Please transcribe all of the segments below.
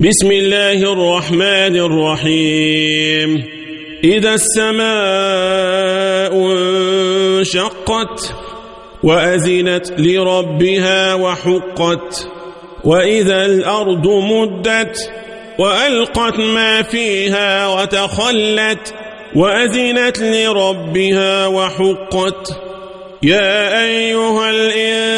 بسم الله الرحمن الرحيم. إذا السماء انشقت وأزنت لربها وحقت وإذا الأرض مدت وألقت ما فيها وتخلت وأزنت لربها وحقت. يا أيها الإنسان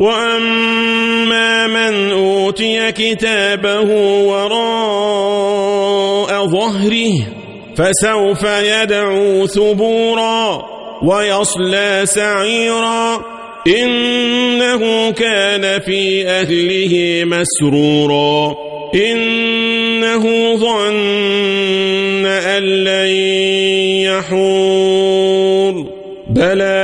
وأما من أوتي كتابه وراء ظهره فسوف يدعو ثبورا ويصلى سعيرا. إنه كان في أهله مسرورا. إنه ظن أن لن يحور. بلى